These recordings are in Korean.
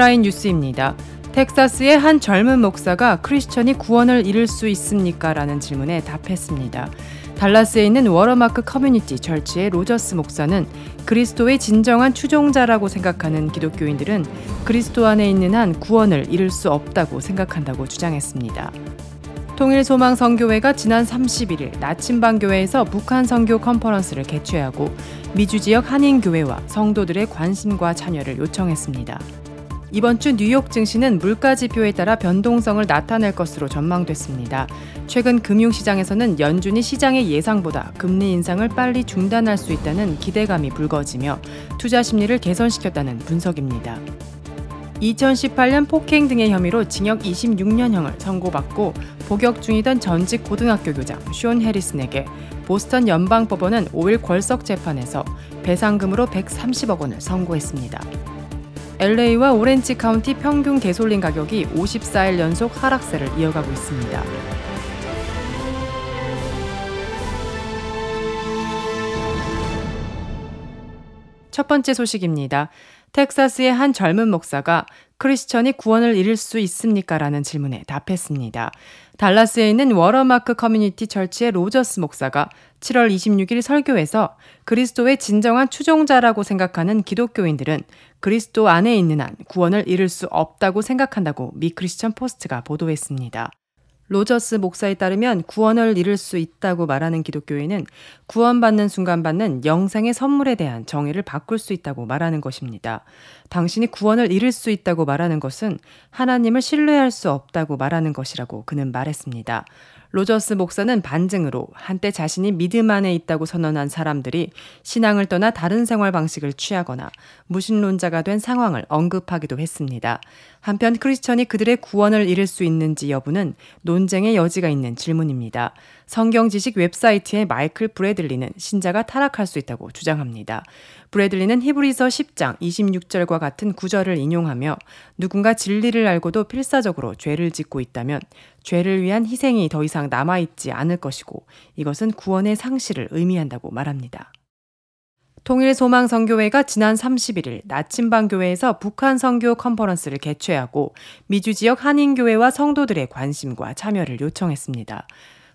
헤드라인 뉴스입니다. 텍사스의 한 젊은 목사가 크리스천이 구원을 이룰 수 있습니까? 라는 질문에 답했습니다. 달라스에 있는 워터마크 커뮤니티 처치의 로저스 목사는 그리스도의 진정한 추종자라고 생각하는 기독교인들은 그리스도 안에 있는 한 구원을 이룰 수 없다고 생각한다고 주장했습니다. 통일소망선교회가 지난 31일 나침반교회에서 북한 선교 컨퍼런스를 개최하고 미주 지역 한인교회와 성도들의 관심과 참여를 요청했습니다. 이번 주 뉴욕 증시는 물가 지표에 따라 변동성을 나타낼 것으로 전망됐습니다. 최근 금융시장에서는 연준이 시장의 예상보다 금리 인상을 빨리 중단할 수 있다는 기대감이 불거지며 투자 심리를 개선시켰다는 분석입니다. 2018년 폭행 등의 혐의로 징역 26년형을 선고받고 복역 중이던 전직 고등학교 교장 쇼 해리슨에게 보스턴 연방법원은 5일 궐석 재판에서 배상금으로 130억 원을 선고했습니다. LA와 오렌지 카운티 평균 개솔린 가격이 54일 연속 하락세를 이어가고 있습니다. 첫 번째 소식입니다. 텍사스의 한 젊은 목사가 크리스천이 구원을 이룰 수 있습니까? 라는 질문에 답했습니다. 달라스에 있는 워터마크 커뮤니티 처치의 로저스 목사가 7월 26일 설교에서 그리스도의 진정한 추종자라고 생각하는 기독교인들은 그리스도 안에 있는 한 구원을 이룰 수 없다고 생각한다고 미 크리스천 포스트가 보도했습니다. 로저스 목사에 따르면 구원을 이룰 수 있다고 말하는 기독교인은 구원받는 순간 받는 영생의 선물에 대한 정의를 바꿀 수 있다고 말하는 것입니다. 당신이 구원을 이룰 수 있다고 말하는 것은 하나님을 신뢰할 수 없다고 말하는 것이라고 그는 말했습니다. 로저스 목사는 반증으로 한때 자신이 믿음 안에 있다고 선언한 사람들이 신앙을 떠나 다른 생활 방식을 취하거나 무신론자가 된 상황을 언급하기도 했습니다. 한편 크리스천이 그들의 구원을 이룰 수 있는지 여부는 논쟁의 여지가 있는 질문입니다. 성경 지식 웹사이트의 마이클 브래들리는 신자가 타락할 수 있다고 주장합니다. 브래들리는 히브리서 10장 26절과 같은 구절을 인용하며 누군가 진리를 알고도 필사적으로 죄를 짓고 있다면 죄를 위한 희생이 더 이상 남아있지 않을 것이고 이것은 구원의 상실을 의미한다고 말합니다. 통일 소망 선교회가 지난 31일 나침반 교회에서 북한 선교 컨퍼런스를 개최하고 미주 지역 한인 교회와 성도들의 관심과 참여를 요청했습니다.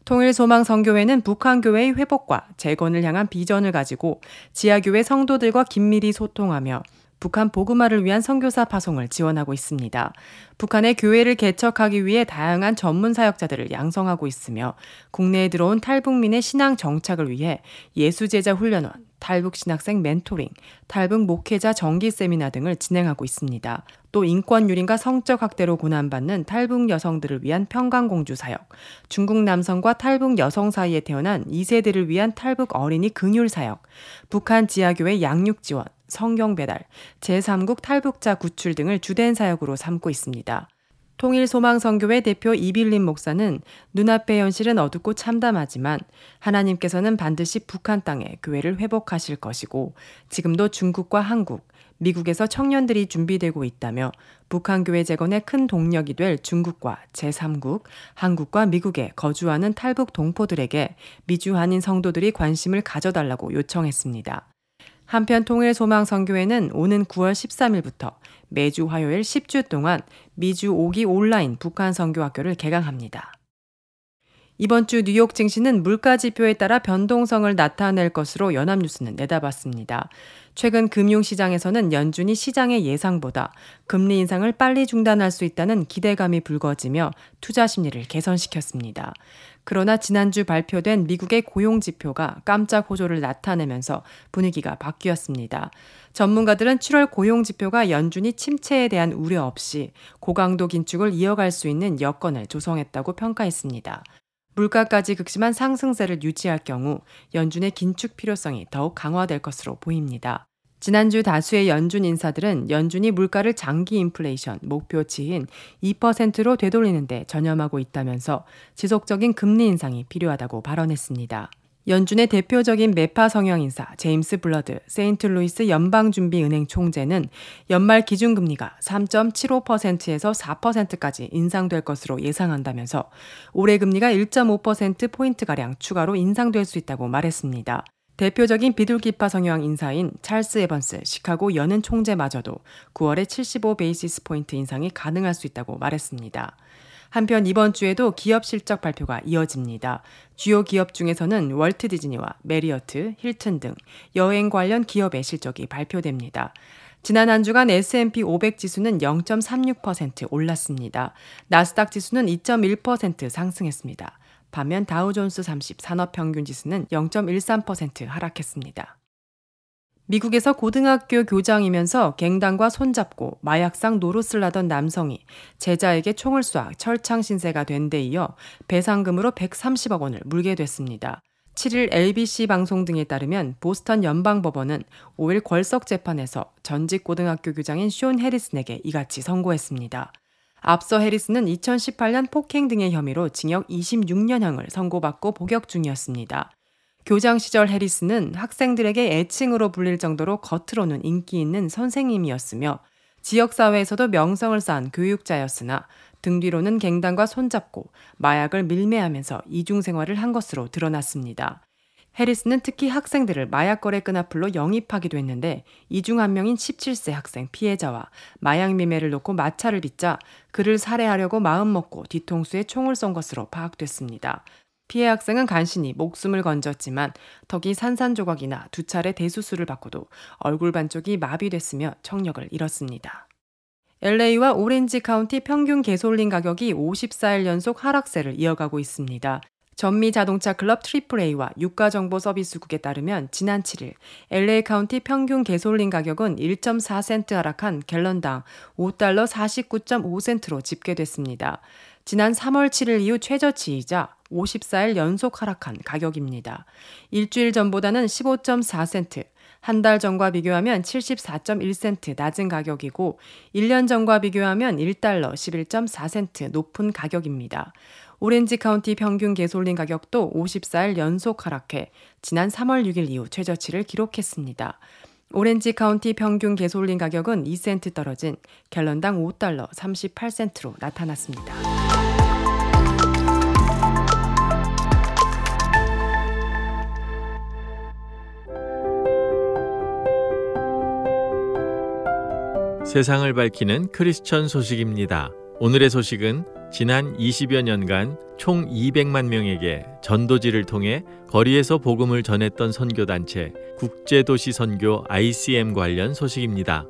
통일소망선교회는 북한교회의 회복과 재건을 향한 비전을 가지고 지하교회 성도들과 긴밀히 소통하며 북한 복음화를 위한 선교사 파송을 지원하고 있습니다. 북한의 교회를 개척하기 위해 다양한 전문 사역자들을 양성하고 있으며 국내에 들어온 탈북민의 신앙 정착을 위해 예수제자 훈련원, 탈북 신학생 멘토링, 탈북 목회자 정기 세미나 등을 진행하고 있습니다. 또 인권 유린과 성적 학대로 고난받는 탈북 여성들을 위한 평강공주 사역, 중국 남성과 탈북 여성 사이에 태어난 2세대를 위한 탈북 어린이 긍휼 사역, 북한 지하교회 양육 지원, 성경 배달, 제3국 탈북자 구출 등을 주된 사역으로 삼고 있습니다. 통일소망선교회 대표 이빌린 목사는 눈앞의 현실은 어둡고 참담하지만 하나님께서는 반드시 북한 땅에 교회를 회복하실 것이고 지금도 중국과 한국, 미국에서 청년들이 준비되고 있다며 북한 교회 재건에 큰 동력이 될 중국과 제3국, 한국과 미국에 거주하는 탈북 동포들에게 미주 한인 성도들이 관심을 가져달라고 요청했습니다. 한편 통일 소망 선교회는 오는 9월 13일부터 매주 화요일 10주 동안 미주 5기 온라인 북한 선교학교를 개강합니다. 이번 주 뉴욕 증시는 물가 지표에 따라 변동성을 나타낼 것으로 연합뉴스는 내다봤습니다. 최근 금융시장에서는 연준이 시장의 예상보다 금리 인상을 빨리 중단할 수 있다는 기대감이 불거지며 투자 심리를 개선시켰습니다. 그러나 지난주 발표된 미국의 고용 지표가 깜짝 호조를 나타내면서 분위기가 바뀌었습니다. 전문가들은 7월 고용 지표가 연준이 침체에 대한 우려 없이 고강도 긴축을 이어갈 수 있는 여건을 조성했다고 평가했습니다. 물가까지 극심한 상승세를 유지할 경우 연준의 긴축 필요성이 더욱 강화될 것으로 보입니다. 지난주 다수의 연준 인사들은 연준이 물가를 장기 인플레이션 목표치인 2%로 되돌리는데 전념하고 있다면서 지속적인 금리 인상이 필요하다고 발언했습니다. 연준의 대표적인 매파 성향 인사 제임스 불러드 세인트루이스 연방준비은행 총재는 연말 기준금리가 3.75%에서 4%까지 인상될 것으로 예상한다면서 올해 금리가 1.5%포인트가량 추가로 인상될 수 있다고 말했습니다. 대표적인 비둘기파 성향 인사인 찰스 에번스 시카고 연은 총재마저도 9월에 75 베이시스 포인트 인상이 가능할 수 있다고 말했습니다. 한편 이번 주에도 기업 실적 발표가 이어집니다. 주요 기업 중에서는 월트 디즈니와 메리어트, 힐튼 등 여행 관련 기업의 실적이 발표됩니다. 지난 한 주간 S&P 500 지수는 0.36% 올랐습니다. 나스닥 지수는 2.1% 상승했습니다. 반면 다우존스 30 산업평균 지수는 0.13% 하락했습니다. 미국에서 고등학교 교장이면서 갱단과 손잡고 마약상 노릇을 하던 남성이 제자에게 총을 쏴 철창 신세가 된 데 이어 배상금으로 130억 원을 물게 됐습니다. 7일 LBC 방송 등에 따르면 보스턴 연방법원은 5일 궐석 재판에서 전직 고등학교 교장인 쇼 해리슨에게 이같이 선고했습니다. 앞서 해리스는 2018년 폭행 등의 혐의로 징역 26년형을 선고받고 복역 중이었습니다. 교장 시절 해리스는 학생들에게 애칭으로 불릴 정도로 겉으로는 인기 있는 선생님이었으며 지역사회에서도 명성을 쌓은 교육자였으나 등 뒤로는 갱단과 손잡고 마약을 밀매하면서 이중생활을 한 것으로 드러났습니다. 해리스는 특히 학생들을 마약 거래 끈앞으로 영입하기도 했는데 이 중 한 명인 17세 학생 피해자와 마약 미매를 놓고 마찰을 빚자 그를 살해하려고 마음먹고 뒤통수에 총을 쏜 것으로 파악됐습니다. 피해 학생은 간신히 목숨을 건졌지만 턱이 산산조각이 나 두 차례 대수술을 받고도 얼굴 반쪽이 마비됐으며 청력을 잃었습니다. LA와 오렌지 카운티 평균 개솔린 가격이 54일 연속 하락세를 이어가고 있습니다. 전미 자동차 클럽 트리플A와 유가 정보 서비스국에 따르면 지난 7일 LA 카운티 평균 개솔린 가격은 1.4센트 하락한 갤런당 5달러 49.5센트로 집계됐습니다. 지난 3월 7일 이후 최저치이자 54일 연속 하락한 가격입니다. 일주일 전보다는 15.4센트, 한 달 전과 비교하면 74.1센트 낮은 가격이고 1년 전과 비교하면 1달러 11.4센트 높은 가격입니다. 오렌지 카운티 평균 개솔린 가격도 54일 연속 하락해 지난 3월 6일 이후 최저치를 기록했습니다. 오렌지 카운티 평균 개솔린 가격은 2센트 떨어진 갤런당 5달러 38센트로 나타났습니다. 세상을 밝히는 크리스천 소식입니다. 오늘의 소식은 지난 20여 년간 총 200만 명에게 전도지를 통해 거리에서 복음을 전했던 선교단체 국제도시 선교 ICM 관련 소식입니다.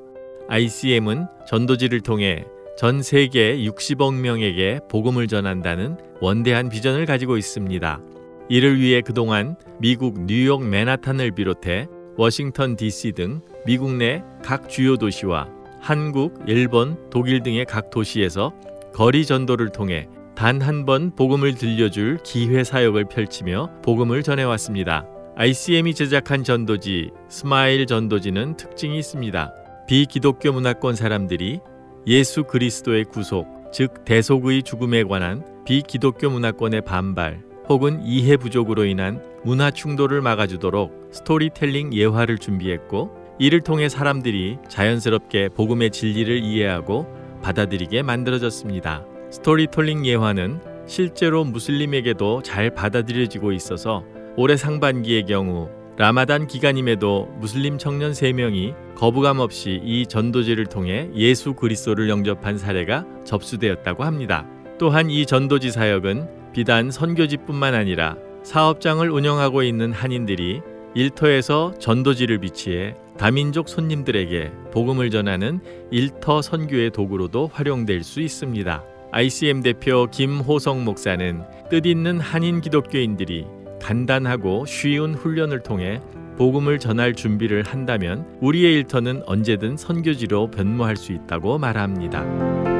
ICM은 전도지를 통해 전 세계 60억 명에게 복음을 전한다는 원대한 비전을 가지고 있습니다. 이를 위해 그동안 미국 뉴욕 맨하탄을 비롯해 워싱턴 DC 등 미국 내 각 주요 도시와 한국, 일본, 독일 등의 각 도시에서 거리 전도를 통해 단 한 번 복음을 들려줄 기회 사역을 펼치며 복음을 전해왔습니다. ICM이 제작한 전도지 스마일 전도지는 특징이 있습니다. 비기독교 문화권 사람들이 예수 그리스도의 구속, 즉 대속의 죽음에 관한 비기독교 문화권의 반발 혹은 이해 부족으로 인한 문화 충돌을 막아주도록 스토리텔링 예화를 준비했고 이를 통해 사람들이 자연스럽게 복음의 진리를 이해하고 받아들이게 만들어졌습니다. 스토리텔링 예화는 실제로 무슬림에게도 잘 받아들여지고 있어서 올해 상반기의 경우 라마단 기간임에도 무슬림 청년 3명이 거부감 없이 이 전도지를 통해 예수 그리스도를 영접한 사례가 접수되었다고 합니다. 또한 이 전도지 사역은 비단 선교지뿐만 아니라 사업장을 운영하고 있는 한인들이 일터에서 전도지를 비치해 다민족 손님들에게 복음을 전하는 일터 선교의 도구로도 활용될 수 있습니다. ICM 대표 김호성 목사는 뜻있는 한인 기독교인들이 간단하고 쉬운 훈련을 통해 복음을 전할 준비를 한다면 우리의 일터는 언제든 선교지로 변모할 수 있다고 말합니다.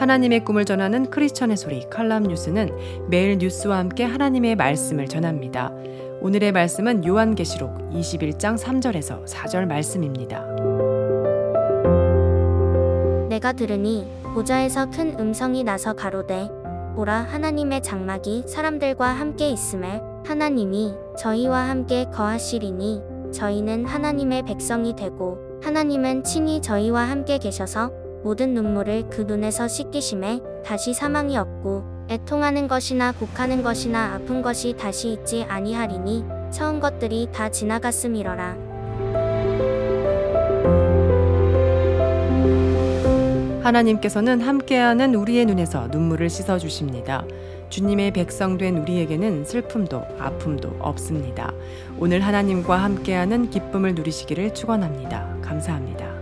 하나님의 꿈을 전하는 크리스천의 소리 칼럼 뉴스는 매일 뉴스와 함께 하나님의 말씀을 전합니다. 오늘의 말씀은 요한계시록 21장 3절에서 4절 말씀입니다. 내가 들으니 보좌에서 큰 음성이 나서 가로되 보라 하나님의 장막이 사람들과 함께 있음에 하나님이 저희와 함께 거하시리니 저희는 하나님의 백성이 되고 하나님은 친히 저희와 함께 계셔서 모든 눈물을 그 눈에서 씻기심에 다시 사망이 없고 애통하는 것이나 곡하는 것이나 아픈 것이 다시 있지 아니하리니 처음 것들이 다 지나갔음이러라. 하나님께서는 함께하는 우리의 눈에서 눈물을 씻어 주십니다. 주님의 백성된 우리에게는 슬픔도 아픔도 없습니다. 오늘 하나님과 함께하는 기쁨을 누리시기를 축원합니다. 감사합니다.